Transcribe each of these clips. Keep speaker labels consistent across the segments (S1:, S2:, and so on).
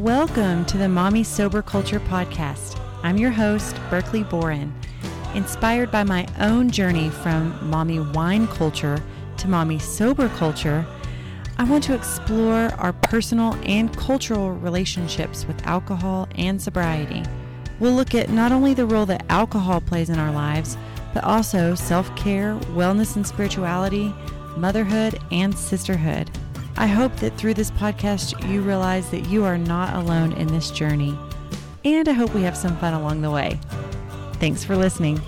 S1: Welcome to the Mommy Sober Culture Podcast. I'm your host, Berkeley Boren. Inspired by my own journey from mommy wine culture to mommy sober culture, I want to explore our personal and cultural relationships with alcohol and sobriety. We'll look at not only the role that alcohol plays in our lives, but also self care, wellness and spirituality, motherhood, and sisterhood. I hope that through this podcast, you realize that you are not alone in this journey. And I hope we have some fun along the way. Thanks for listening.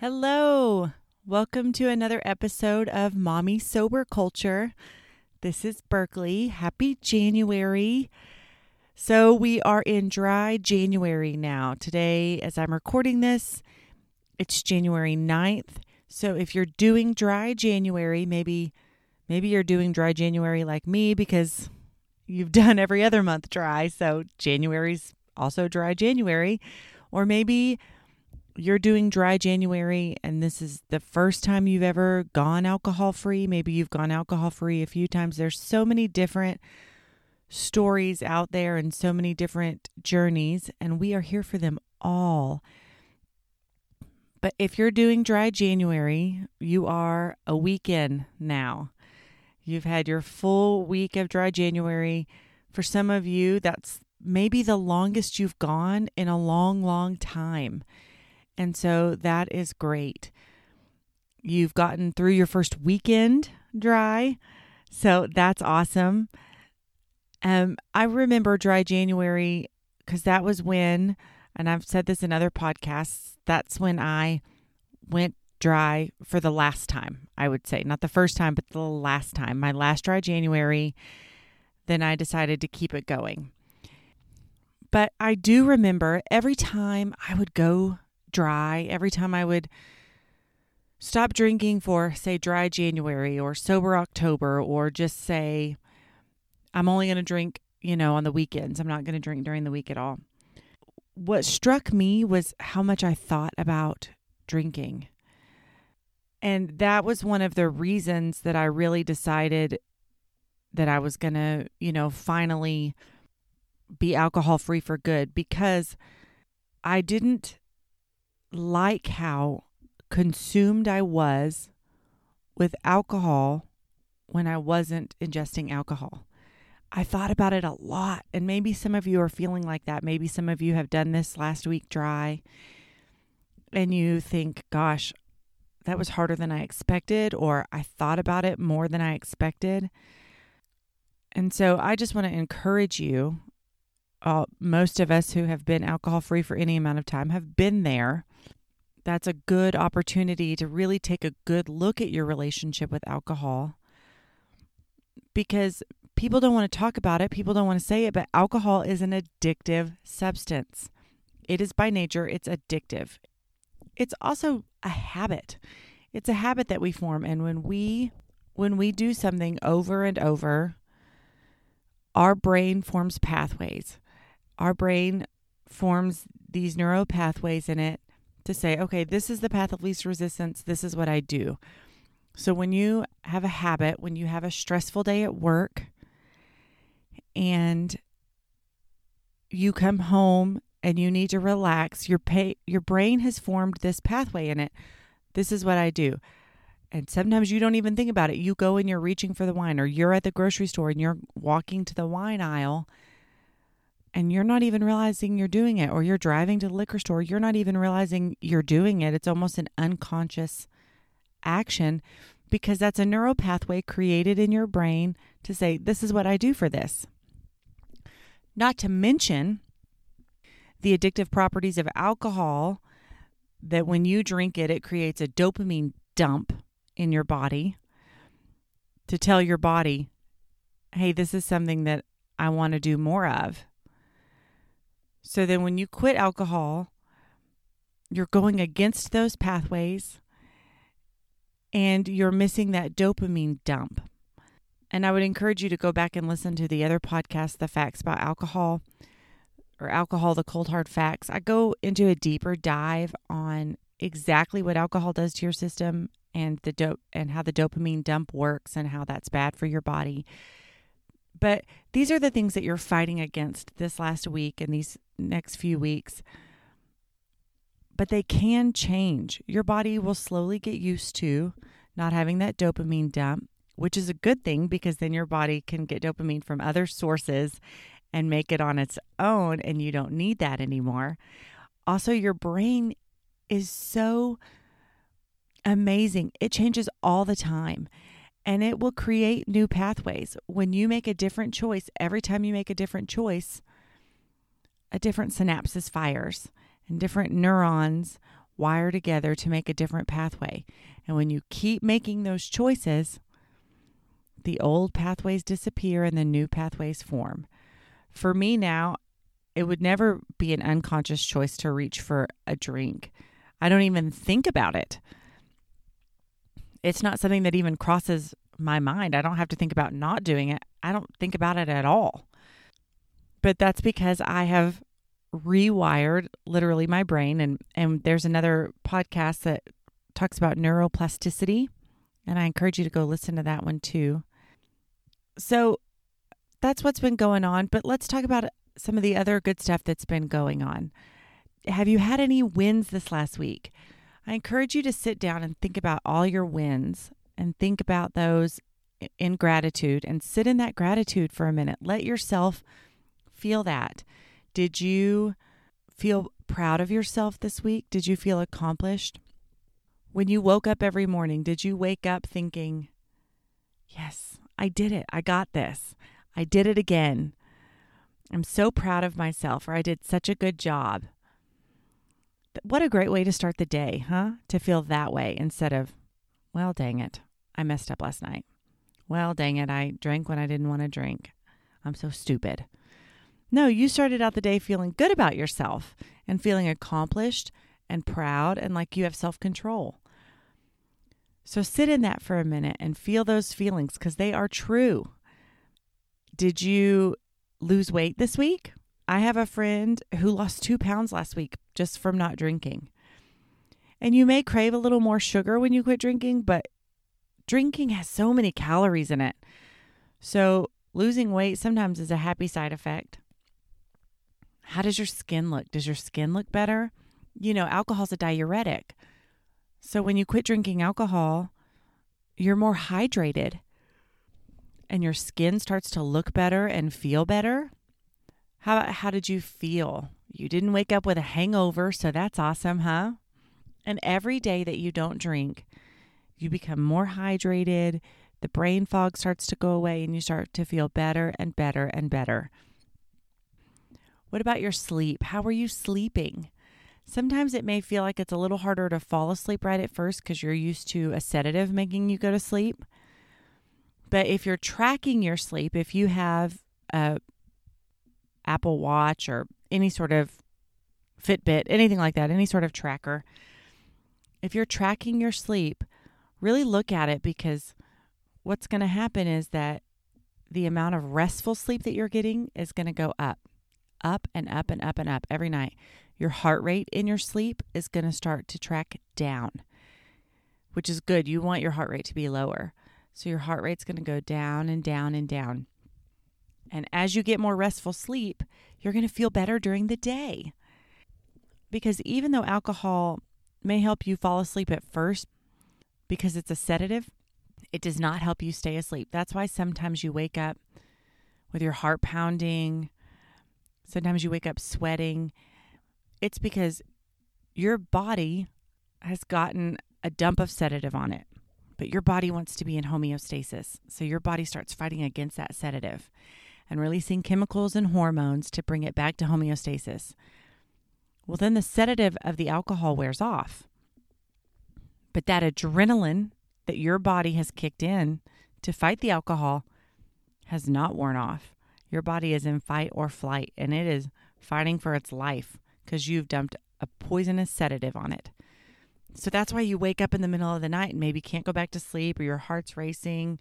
S1: Hello. Welcome to another episode of Mommy Sober Culture. This is Berkeley. Happy January. So, we are in dry January now. Today, as I'm recording this, it's January 9th. So, if you're doing dry January, maybe maybe you're doing dry January like me because you've done every other month dry. So, January's also dry January. Or maybe you're doing dry January and this is the first time you've ever gone alcohol free. Maybe you've gone alcohol free a few times. There's so many different stories out there and so many different journeys, and we are here for them all. But if you're doing dry January, you are a week in now. You've had your full week of dry January. For some of you, that's maybe the longest you've gone in a long, long time. And so that is great. You've gotten through your first weekend dry. So that's awesome. Um, I remember dry January because that was when, and I've said this in other podcasts, that's when I went dry for the last time, I would say. Not the first time, but the last time. My last dry January. Then I decided to keep it going. But I do remember every time I would go dry, every time I would stop drinking for, say, dry January or sober October, or just say, I'm only going to drink, you know, on the weekends. I'm not going to drink during the week at all. What struck me was how much I thought about drinking. And that was one of the reasons that I really decided that I was going to, you know, finally be alcohol free for good because I didn't like how consumed I was with alcohol when I wasn't ingesting alcohol. I thought about it a lot, and maybe some of you are feeling like that. Maybe some of you have done this last week dry, and you think, gosh, that was harder than I expected, or I thought about it more than I expected. And so I just want to encourage you. Uh, most of us who have been alcohol free for any amount of time have been there that's a good opportunity to really take a good look at your relationship with alcohol because people don't want to talk about it, people don't want to say it, but alcohol is an addictive substance. It is by nature, it's addictive. It's also a habit. It's a habit that we form and when we when we do something over and over, our brain forms pathways. Our brain forms these neural pathways in it to say, okay, this is the path of least resistance. This is what I do. So when you have a habit, when you have a stressful day at work and you come home and you need to relax, your pay, your brain has formed this pathway in it. This is what I do. And sometimes you don't even think about it. You go and you're reaching for the wine, or you're at the grocery store and you're walking to the wine aisle and you're not even realizing you're doing it, or you're driving to the liquor store, you're not even realizing you're doing it. It's almost an unconscious action because that's a neural pathway created in your brain to say, This is what I do for this. Not to mention the addictive properties of alcohol, that when you drink it, it creates a dopamine dump in your body to tell your body, Hey, this is something that I want to do more of. So then when you quit alcohol, you're going against those pathways and you're missing that dopamine dump. And I would encourage you to go back and listen to the other podcast, The Facts About Alcohol. or Alcohol the Cold Hard Facts, I go into a deeper dive on exactly what alcohol does to your system and the dope and how the dopamine dump works and how that's bad for your body. But these are the things that you're fighting against this last week and these next few weeks. But they can change. Your body will slowly get used to not having that dopamine dump, which is a good thing because then your body can get dopamine from other sources and make it on its own, and you don't need that anymore. Also, your brain is so amazing, it changes all the time and it will create new pathways. When you make a different choice, every time you make a different choice, a different synapses fires and different neurons wire together to make a different pathway. And when you keep making those choices, the old pathways disappear and the new pathways form. For me now, it would never be an unconscious choice to reach for a drink. I don't even think about it it's not something that even crosses my mind. I don't have to think about not doing it. I don't think about it at all. But that's because I have rewired literally my brain and and there's another podcast that talks about neuroplasticity and I encourage you to go listen to that one too. So that's what's been going on, but let's talk about some of the other good stuff that's been going on. Have you had any wins this last week? I encourage you to sit down and think about all your wins and think about those in gratitude and sit in that gratitude for a minute. Let yourself feel that. Did you feel proud of yourself this week? Did you feel accomplished? When you woke up every morning, did you wake up thinking, Yes, I did it. I got this. I did it again. I'm so proud of myself, or I did such a good job. What a great way to start the day, huh? To feel that way instead of, well, dang it, I messed up last night. Well, dang it, I drank when I didn't want to drink. I'm so stupid. No, you started out the day feeling good about yourself and feeling accomplished and proud and like you have self control. So sit in that for a minute and feel those feelings because they are true. Did you lose weight this week? I have a friend who lost two pounds last week just from not drinking. And you may crave a little more sugar when you quit drinking, but drinking has so many calories in it. So losing weight sometimes is a happy side effect. How does your skin look? Does your skin look better? You know, alcohol's a diuretic. So when you quit drinking alcohol, you're more hydrated and your skin starts to look better and feel better. How how did you feel? You didn't wake up with a hangover, so that's awesome, huh? And every day that you don't drink, you become more hydrated, the brain fog starts to go away and you start to feel better and better and better. What about your sleep? How are you sleeping? Sometimes it may feel like it's a little harder to fall asleep right at first because you're used to a sedative making you go to sleep. But if you're tracking your sleep, if you have a Apple Watch or any sort of Fitbit, anything like that, any sort of tracker, if you're tracking your sleep, really look at it because what's going to happen is that the amount of restful sleep that you're getting is going to go up, up and up and up and up every night. Your heart rate in your sleep is going to start to track down, which is good. You want your heart rate to be lower. So your heart rate's going to go down and down and down. And as you get more restful sleep, you're going to feel better during the day. Because even though alcohol may help you fall asleep at first because it's a sedative, it does not help you stay asleep. That's why sometimes you wake up with your heart pounding, sometimes you wake up sweating. It's because your body has gotten a dump of sedative on it, but your body wants to be in homeostasis. So your body starts fighting against that sedative and releasing chemicals and hormones to bring it back to homeostasis. Well, then the sedative of the alcohol wears off. But that adrenaline that your body has kicked in to fight the alcohol has not worn off. Your body is in fight or flight and it is fighting for its life because you've dumped a poisonous sedative on it. So that's why you wake up in the middle of the night and maybe can't go back to sleep or your heart's racing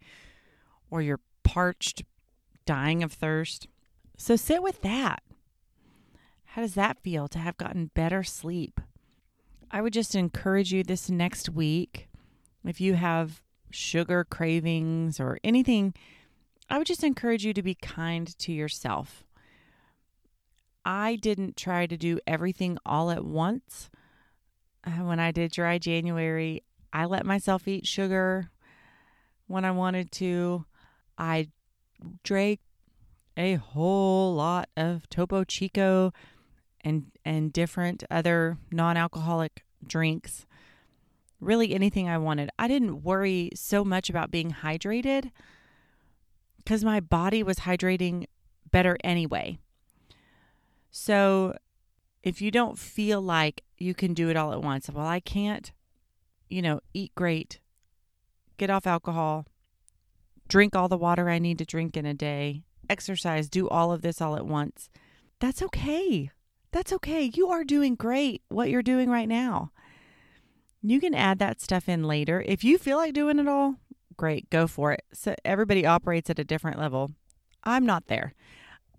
S1: or you're parched dying of thirst. So sit with that. How does that feel to have gotten better sleep? I would just encourage you this next week, if you have sugar cravings or anything, I would just encourage you to be kind to yourself. I didn't try to do everything all at once. Uh, when I did dry January, I let myself eat sugar when I wanted to. I drank a whole lot of Topo Chico and and different other non-alcoholic drinks. Really anything I wanted. I didn't worry so much about being hydrated cuz my body was hydrating better anyway. So if you don't feel like you can do it all at once, well, I can't, you know, eat great, get off alcohol, drink all the water I need to drink in a day, exercise, do all of this all at once. That's okay. That's okay. You are doing great what you're doing right now. You can add that stuff in later. If you feel like doing it all, great, go for it. So everybody operates at a different level. I'm not there.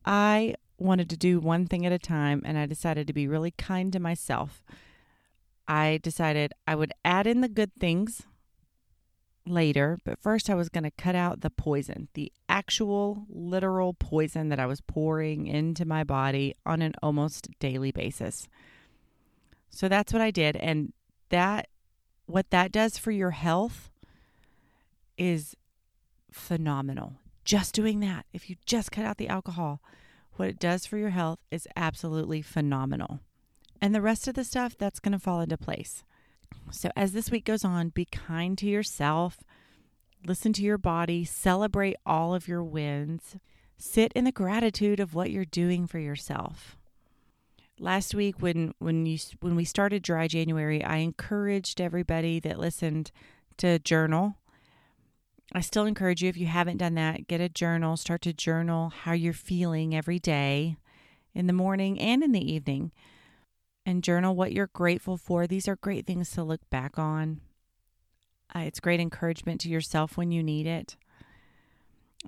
S1: I wanted to do one thing at a time and I decided to be really kind to myself. I decided I would add in the good things later, but first I was going to cut out the poison, the actual literal poison that I was pouring into my body on an almost daily basis. So that's what I did and that what that does for your health is phenomenal. Just doing that, if you just cut out the alcohol, what it does for your health is absolutely phenomenal. And the rest of the stuff that's going to fall into place. So, as this week goes on, be kind to yourself, listen to your body, celebrate all of your wins, sit in the gratitude of what you're doing for yourself. Last week when when you when we started dry January, I encouraged everybody that listened to journal. I still encourage you if you haven't done that, get a journal, start to journal how you're feeling every day in the morning and in the evening and journal what you're grateful for. These are great things to look back on. Uh, it's great encouragement to yourself when you need it.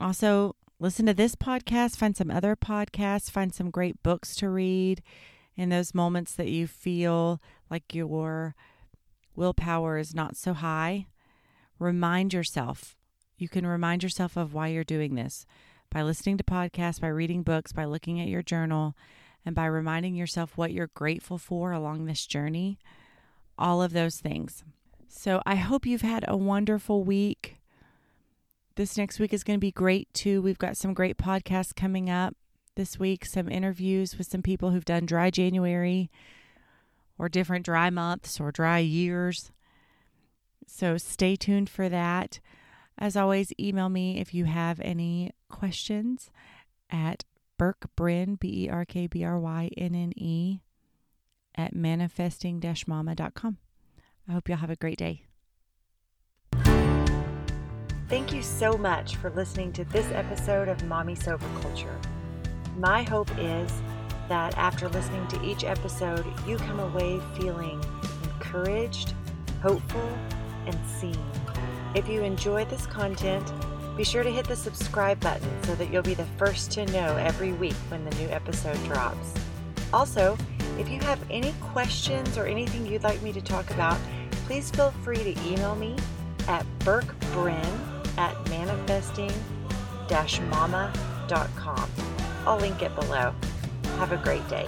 S1: Also, listen to this podcast, find some other podcasts, find some great books to read in those moments that you feel like your willpower is not so high. Remind yourself. You can remind yourself of why you're doing this by listening to podcasts, by reading books, by looking at your journal, and by reminding yourself what you're grateful for along this journey, all of those things. So I hope you've had a wonderful week. This next week is going to be great too. We've got some great podcasts coming up this week, some interviews with some people who've done dry January or different dry months or dry years. So stay tuned for that. As always, email me if you have any questions at Berk B E R K B R Y N N E, at manifesting mama.com. I hope you'll have a great day.
S2: Thank you so much for listening to this episode of Mommy Sober Culture. My hope is that after listening to each episode, you come away feeling encouraged, hopeful, and seen. If you enjoy this content, be sure to hit the subscribe button so that you'll be the first to know every week when the new episode drops. Also, if you have any questions or anything you'd like me to talk about, please feel free to email me at berkbrynne at manifesting-mama.com. I'll link it below. Have a great day.